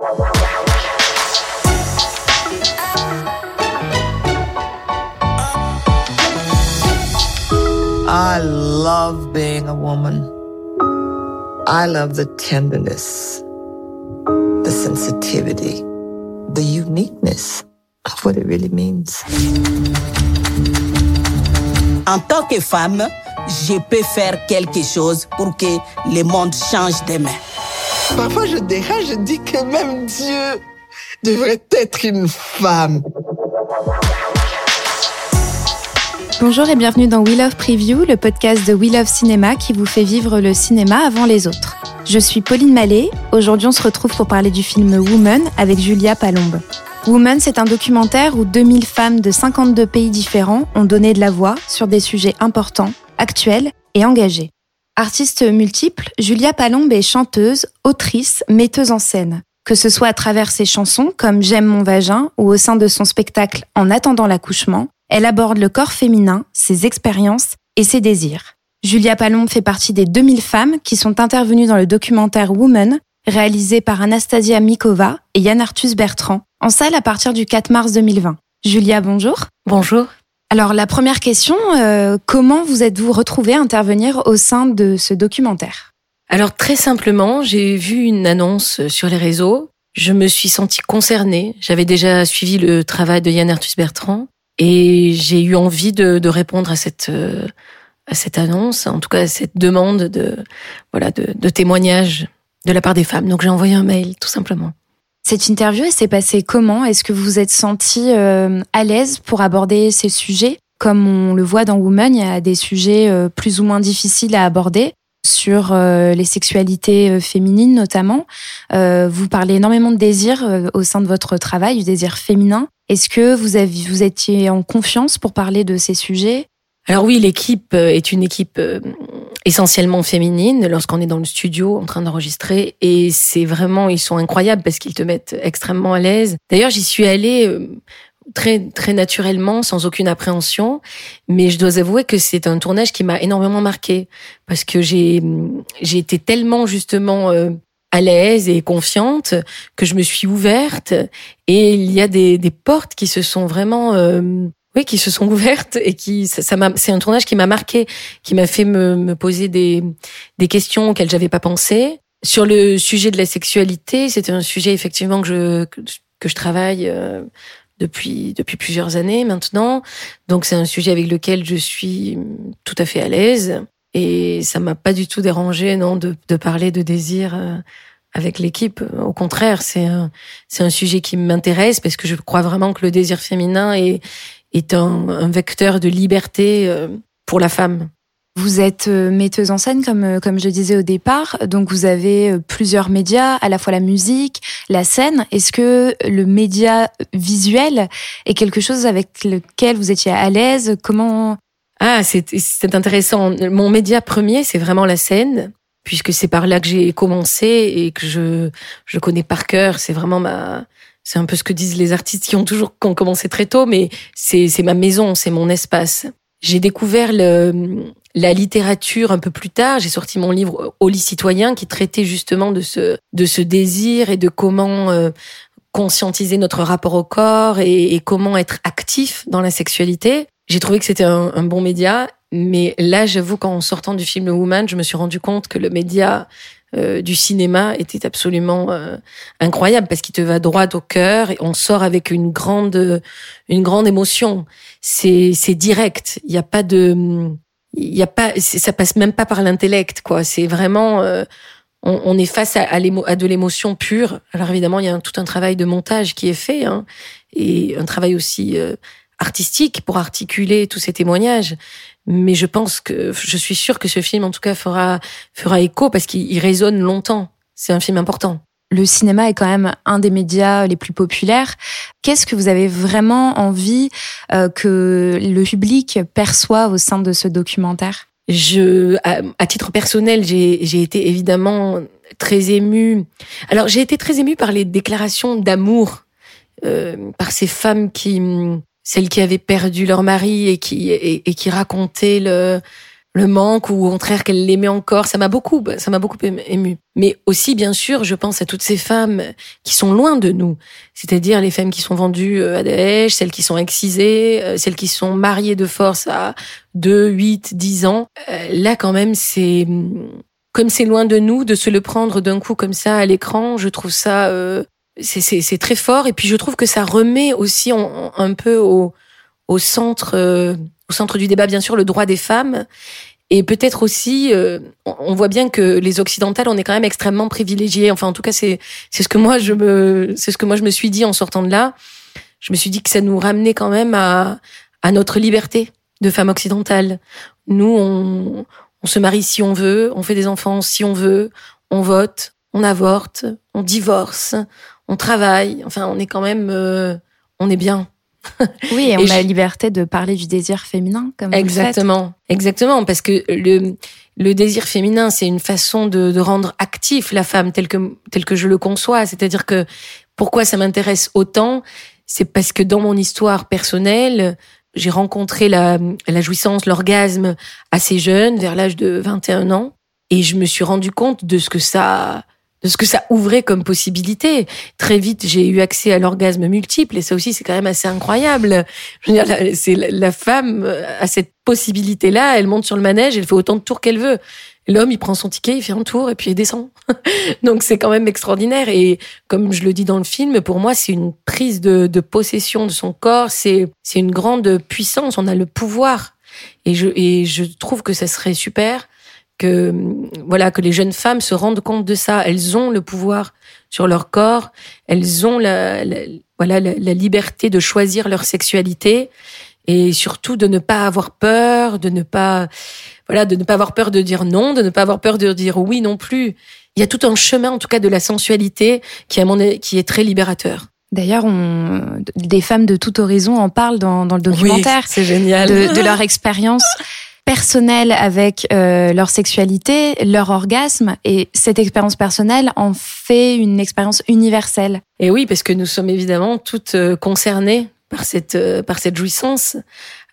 I love being a woman. I love the tenderness, the sensitivity, the uniqueness of what it really means. En tant que femme, je peux faire quelque chose pour que le monde change demain. Parfois, je dérange, je dis que même Dieu devrait être une femme. Bonjour et bienvenue dans We Love Preview, le podcast de We Love Cinéma qui vous fait vivre le cinéma avant les autres. Je suis Pauline Mallet. Aujourd'hui, on se retrouve pour parler du film Woman avec Julia Palombe. Woman, c'est un documentaire où 2000 femmes de 52 pays différents ont donné de la voix sur des sujets importants, actuels et engagés. Artiste multiple, Julia Palombe est chanteuse, autrice, metteuse en scène. Que ce soit à travers ses chansons comme J'aime mon vagin ou au sein de son spectacle En attendant l'accouchement, elle aborde le corps féminin, ses expériences et ses désirs. Julia Palombe fait partie des 2000 femmes qui sont intervenues dans le documentaire Woman, réalisé par Anastasia Mikova et Yann Arthus Bertrand, en salle à partir du 4 mars 2020. Julia, bonjour. Bonjour. Alors la première question, euh, comment vous êtes-vous retrouvée à intervenir au sein de ce documentaire? Alors très simplement, j'ai vu une annonce sur les réseaux. Je me suis sentie concernée. J'avais déjà suivi le travail de Yann Arthus Bertrand et j'ai eu envie de, de répondre à cette euh, à cette annonce, en tout cas à cette demande de voilà de, de témoignage de la part des femmes. Donc j'ai envoyé un mail tout simplement. Cette interview, s'est passée comment? Est-ce que vous vous êtes senti euh, à l'aise pour aborder ces sujets? Comme on le voit dans Woman, il y a des sujets euh, plus ou moins difficiles à aborder sur euh, les sexualités euh, féminines notamment. Vous parlez énormément de désir au sein de votre travail, du désir féminin. Est-ce que vous, avez, vous étiez en confiance pour parler de ces sujets? Alors oui, l'équipe est une équipe essentiellement féminine lorsqu'on est dans le studio en train d'enregistrer. Et c'est vraiment ils sont incroyables parce qu'ils te mettent extrêmement à l'aise. D'ailleurs, j'y suis allée euh, très très naturellement sans aucune appréhension, mais je dois avouer que c'est un tournage qui m'a énormément marqué. Parce que j'ai j'ai été tellement justement euh, à l'aise et confiante que je me suis ouverte. Et il y a des, des portes qui se sont vraiment euh, oui qui se sont ouvertes et qui ça, m'a c'est un tournage qui m'a marqué qui m'a fait me, me poser des des questions auxquelles j'avais pas pensé. Sur le sujet de la sexualité c'était un sujet effectivement que je que, que je travaille euh, depuis depuis plusieurs années maintenant. Donc c'est un sujet avec lequel je suis tout à fait à l'aise. Et ça m'a pas du tout dérangé non de, de parler de désir euh, avec l'équipe. Au contraire, c'est un, c'est un sujet qui m'intéresse parce que je crois vraiment que le désir féminin est, est un, un vecteur de liberté euh, pour la femme. Vous êtes euh, metteuse en scène, comme, euh, comme je disais au départ, donc vous avez plusieurs médias, à la fois la musique, la scène. Est-ce que le média visuel est quelque chose avec lequel vous étiez à l'aise? Comment Ah, c'est, c'est intéressant. Mon média premier, c'est vraiment la scène, puisque c'est par là que j'ai commencé et que je, je connais par cœur. C'est vraiment ma, c'est un peu ce que disent les artistes qui ont toujours qui ont commencé très tôt, mais c'est, ma maison, c'est mon espace. J'ai découvert le, la littérature un peu plus tard. J'ai sorti mon livre Au lit citoyen qui traitait justement de ce, de ce désir et de comment euh, conscientiser notre rapport au corps et, et comment être actif dans la sexualité. J'ai trouvé que c'était un, un bon média, mais là, j'avoue, qu'en sortant du film Woman, je me suis rendu compte que le média euh, du cinéma était absolument euh, incroyable parce qu'il te va droit au cœur et on sort avec une grande, une grande émotion. C'est, c'est direct. Il n'y a pas de, il y a pas, ça passe même pas par l'intellect, quoi. C'est vraiment, euh, on, est face à, à, de l'émotion pure. Alors évidemment, il y a tout un travail de montage qui est fait, hein, et un travail aussi euh, artistique pour articuler tous ces témoignages. Mais je pense que, je suis sûre que ce film, en tout cas, fera, fera écho parce qu'il résonne longtemps. C'est un film important. Le cinéma est quand même un des médias les plus populaires. Qu'est-ce que vous avez vraiment envie euh, que le public perçoive au sein de ce documentaire? Je, à, titre personnel, j'ai été évidemment très émue. Alors, j'ai été très émue par les déclarations d'amour, euh, par ces femmes qui, celles qui avaient perdu leur mari et qui et, qui racontaient le le manque ou au contraire qu'elle l'aimait encore. Ça m'a beaucoup, ça m'a beaucoup ému. Mais aussi, bien sûr, je pense à toutes ces femmes qui sont loin de nous. C'est-à-dire les femmes qui sont vendues euh, à Daesh, celles qui sont excisées, euh, celles qui sont mariées de force à 2, 8, 10 ans. Euh, là, quand même, c'est, comme c'est loin de nous, de se le prendre d'un coup comme ça à l'écran, je trouve ça, c'est très fort. Et puis, je trouve que ça remet aussi un peu au, au centre, au centre du débat, bien sûr, le droit des femmes. Et peut-être aussi, euh, on voit bien que les occidentales, on est quand même extrêmement privilégiés. Enfin, en tout cas, c'est c'est ce que moi je me c'est ce que moi je me suis dit en sortant de là. Je me suis dit que ça nous ramenait quand même à à notre liberté de femmes occidentales. Nous, on on se marie si on veut, on fait des enfants si on veut, on vote, on avorte, on divorce, on travaille. Enfin, on est quand même, euh, on est bien. Oui, et on a la liberté de parler du désir féminin, comme exactement, exactement, parce que le le désir féminin, c'est une façon de, de, rendre actif la femme telle que telle que je le conçois. C'est-à-dire que pourquoi ça m'intéresse autant, c'est parce que dans mon histoire personnelle, j'ai rencontré la, la jouissance, l'orgasme assez jeune, vers l'âge de 21 ans, et je me suis rendu compte de ce que ça de ce que ça ouvrait comme possibilité. Très vite, j'ai eu accès à l'orgasme multiple et ça aussi, c'est quand même assez incroyable. Je veux dire, c'est la femme a cette possibilité-là, elle monte sur le manège, elle fait autant de tours qu'elle veut. L'homme, il prend son ticket, il fait un tour et puis il descend. Donc c'est quand même extraordinaire et comme je le dis dans le film, pour moi, c'est une prise de, de possession de son corps, c'est c'est une grande puissance, on a le pouvoir. Et je et je trouve que ça serait super que voilà que les jeunes femmes se rendent compte de ça. Elles ont le pouvoir sur leur corps, elles ont la, voilà la, liberté de choisir leur sexualité et surtout de ne pas avoir peur, de ne pas voilà de ne pas avoir peur de dire non, de ne pas avoir peur de dire oui non plus. Il y a tout un chemin en tout cas de la sensualité qui à mon qui est très libérateur. D'ailleurs, on, des femmes de tout horizon en parlent dans, dans le documentaire. c'est génial. De, de leur expérience. Personnel avec euh, leur sexualité, leur orgasme, et cette expérience personnelle en fait une expérience universelle. Et oui, parce que nous sommes évidemment toutes euh, concernées par cette euh, par cette jouissance.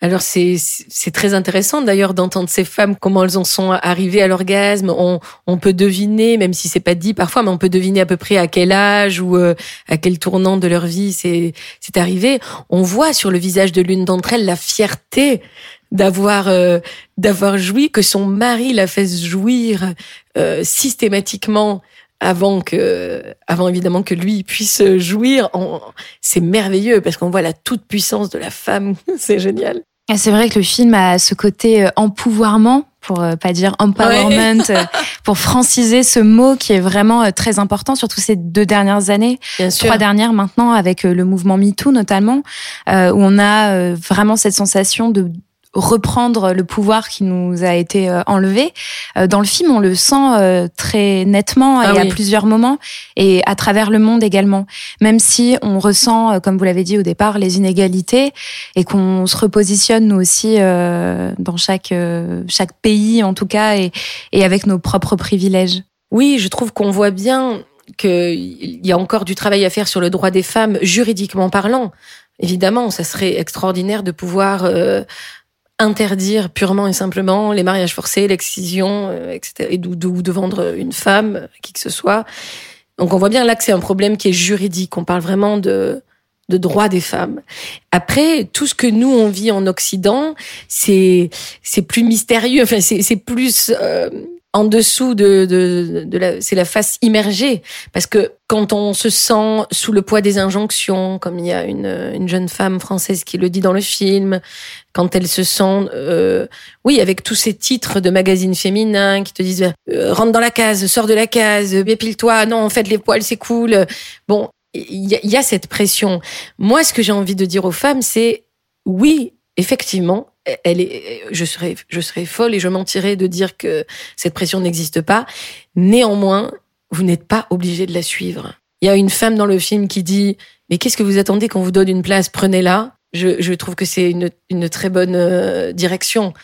Alors c'est c'est très intéressant d'ailleurs d'entendre ces femmes comment elles en sont arrivées à l'orgasme. On on peut deviner, même si c'est pas dit parfois, mais on peut deviner à peu près à quel âge ou à quel tournant de leur vie c'est c'est arrivé. On voit sur le visage de l'une d'entre elles la fierté d'avoir euh, d'avoir joui, que son mari la fasse jouir euh, systématiquement avant que avant évidemment que lui puisse jouir. C'est merveilleux parce qu'on voit la toute puissance de la femme. C'est génial. C'est vrai que le film a ce côté euh, empouvoirment, pour pas dire empowerment, pour franciser ce mot qui est vraiment très important, surtout ces deux dernières années, trois dernières maintenant, avec le mouvement MeToo notamment, où on a vraiment cette sensation de reprendre le pouvoir qui nous a été euh, enlevé. Euh, dans le film, on le sent euh, très nettement et ah à plusieurs moments et à travers le monde également. Même si on ressent, comme vous l'avez dit au départ, les inégalités et qu'on se repositionne nous aussi dans chaque chaque pays en tout cas et, et avec nos propres privilèges. Oui, je trouve qu'on voit bien qu'il y a encore du travail à faire sur le droit des femmes juridiquement parlant. Évidemment, ça serait extraordinaire de pouvoir interdire purement et simplement les mariages forcés, l'excision, euh, etc., et de, de, vendre une femme, qui que ce soit. Donc on voit bien là que c'est un problème qui est juridique. On parle vraiment de de droits des femmes. Après, tout ce que nous on vit en Occident, c'est c'est plus mystérieux. Enfin, c'est c'est plus euh, en dessous de, de, de la, c'est la face immergée. Parce que quand on se sent sous le poids des injonctions, comme il y a une, une jeune femme française qui le dit dans le film, quand elle se sent, euh, oui, avec tous ces titres de magazines féminins qui te disent euh, rentre dans la case, sors de la case, épile-toi, non, en fait les poils c'est cool. Bon, il y, y a cette pression. Moi, ce que j'ai envie de dire aux femmes, c'est oui, effectivement, elle est, je serais, je serais folle et je mentirais de dire que cette pression n'existe pas. Néanmoins, vous n'êtes pas obligé de la suivre. Il y a une femme dans le film qui dit, mais qu'est-ce que vous attendez qu'on vous donne une place? Prenez-la. Je, je trouve que c'est une, une très bonne euh, direction.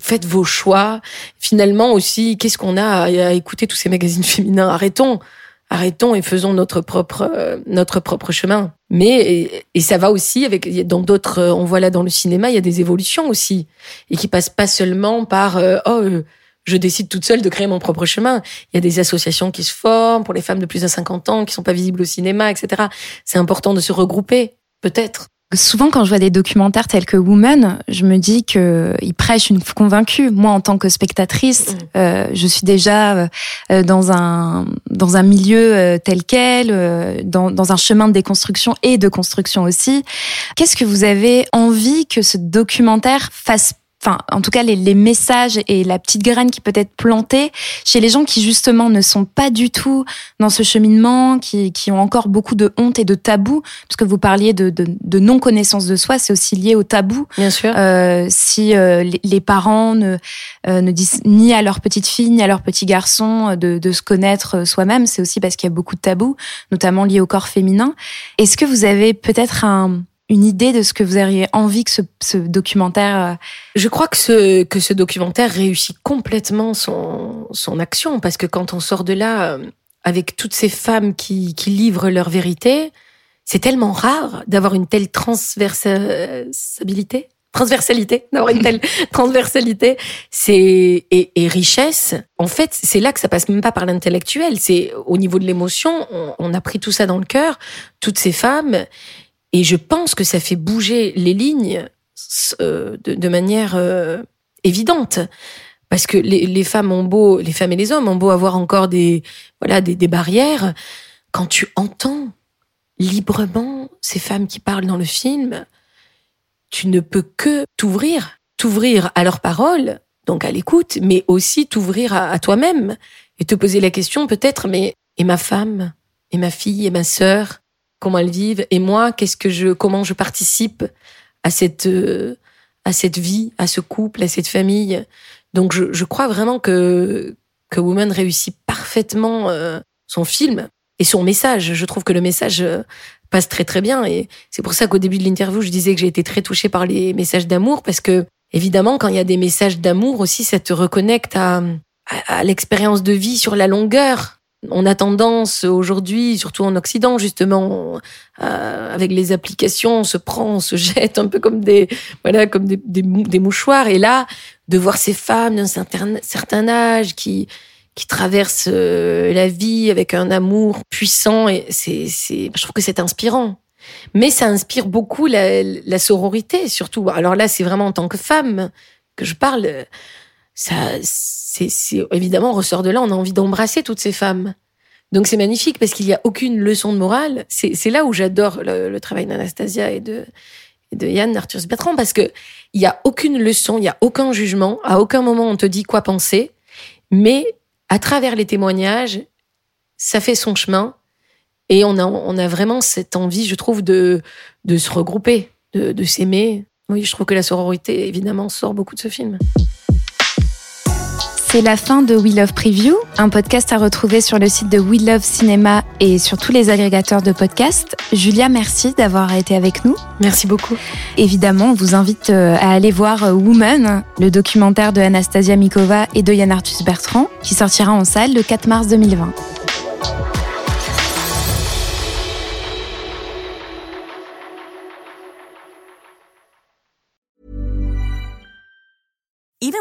Faites vos choix. Finalement aussi, qu'est-ce qu'on a à, à écouter tous ces magazines féminins? Arrêtons arrêtons et faisons notre propre euh, notre propre chemin. Mais et, et, ça va aussi avec dans d'autres on voit là dans le cinéma il y a des évolutions aussi et qui passent pas seulement par euh, oh euh, je décide toute seule de créer mon propre chemin. Il y a des associations qui se forment pour les femmes de plus de 50 ans qui sont pas visibles au cinéma, etc. C'est important de se regrouper, peut-être. Souvent, quand je vois des documentaires tels que Woman, je me dis que ils prêchent une convaincue. Moi, en tant que spectatrice, mmh. euh, je suis déjà euh, dans un dans un milieu euh, tel quel, euh, dans, dans un chemin de déconstruction et de construction aussi. Qu'est-ce que vous avez envie que ce documentaire fasse enfin, en tout cas, les, les, messages et la petite graine qui peut être plantée chez les gens qui justement ne sont pas du tout dans ce cheminement, qui, qui ont encore beaucoup de honte et de tabou, parce que vous parliez de, de, de non connaissance de soi, c'est aussi lié au tabou. Bien sûr. Euh, si euh, les, les, parents ne, euh, ne disent ni à leur petite fille ni à leur petit garçon de, de se connaître soi-même, c'est aussi parce qu'il y a beaucoup de tabous, notamment liés au corps féminin. Est-ce que vous avez peut-être un une idée de ce que vous auriez envie que ce, ce documentaire euh, Je crois que ce que ce documentaire réussit complètement son son action parce que quand on sort de là euh, avec toutes ces femmes qui qui livrent leur vérité, c'est tellement rare d'avoir une telle transversalité transversalité, d'avoir une telle transversalité, c'est et, et, richesse. En fait, c'est là que ça passe même pas par l'intellectuel, c'est au niveau de l'émotion. On, on, a pris tout ça dans le cœur, toutes ces femmes, et je pense que ça fait bouger les lignes euh, de, manière euh, évidente. Parce que les, femmes ont beau, les femmes et les hommes ont beau avoir encore des, voilà, des, des barrières. Quand tu entends librement ces femmes qui parlent dans le film, tu ne peux que t'ouvrir, t'ouvrir à leurs paroles, donc à l'écoute, mais aussi t'ouvrir à, à toi-même et te poser la question peut-être, mais et ma femme, et ma fille, et ma sœur, comment elles vivent. Et moi qu'est-ce que je comment je participe à cette euh, à cette vie à ce couple à cette famille. Donc je, je crois vraiment que que Woman réussit parfaitement euh, son film et son message. Je trouve que le message euh, passe très très bien. Et c'est pour ça qu'au début de l'interview je disais que j'ai été très touchée par les messages d'amour parce que évidemment quand il y a des messages d'amour aussi ça te reconnecte à, à, à l'expérience de vie sur la longueur on a tendance aujourd'hui, surtout en Occident justement, euh, avec les applications, on se prend, on se jette un peu comme des voilà comme des, mouchoirs. Et là, de voir ces femmes d'un certain, âge qui qui traversent euh, la vie avec un amour puissant, et c'est je trouve que c'est inspirant. Mais ça inspire beaucoup la sororité surtout. Alors là, c'est vraiment en tant que femme que je parle ça, c'est, évidemment, on ressort de là, on a envie d'embrasser toutes ces femmes. Donc c'est magnifique parce qu'il n'y a aucune leçon de morale. C'est, là où j'adore le, travail d'Anastasia et de, Yann Arthur Bertrand parce que il y a aucune leçon, il y a aucun jugement, à aucun moment on te dit quoi penser, mais à travers les témoignages, ça fait son chemin et on a, vraiment cette envie, je trouve, de, de se regrouper, de, de s'aimer. Oui, je trouve que la sororité, évidemment, sort beaucoup de ce film. C'est la fin de We Love Preview, un podcast à retrouver sur le site de We Love Cinéma et sur tous les agrégateurs de podcasts. Julia, merci d'avoir été avec nous. Merci beaucoup. Évidemment, on vous invite euh, à aller voir euh, Woman, le documentaire de Anastasia Mikova et de Yann Arthus Bertrand, qui sortira en salle le 4 mars 2020.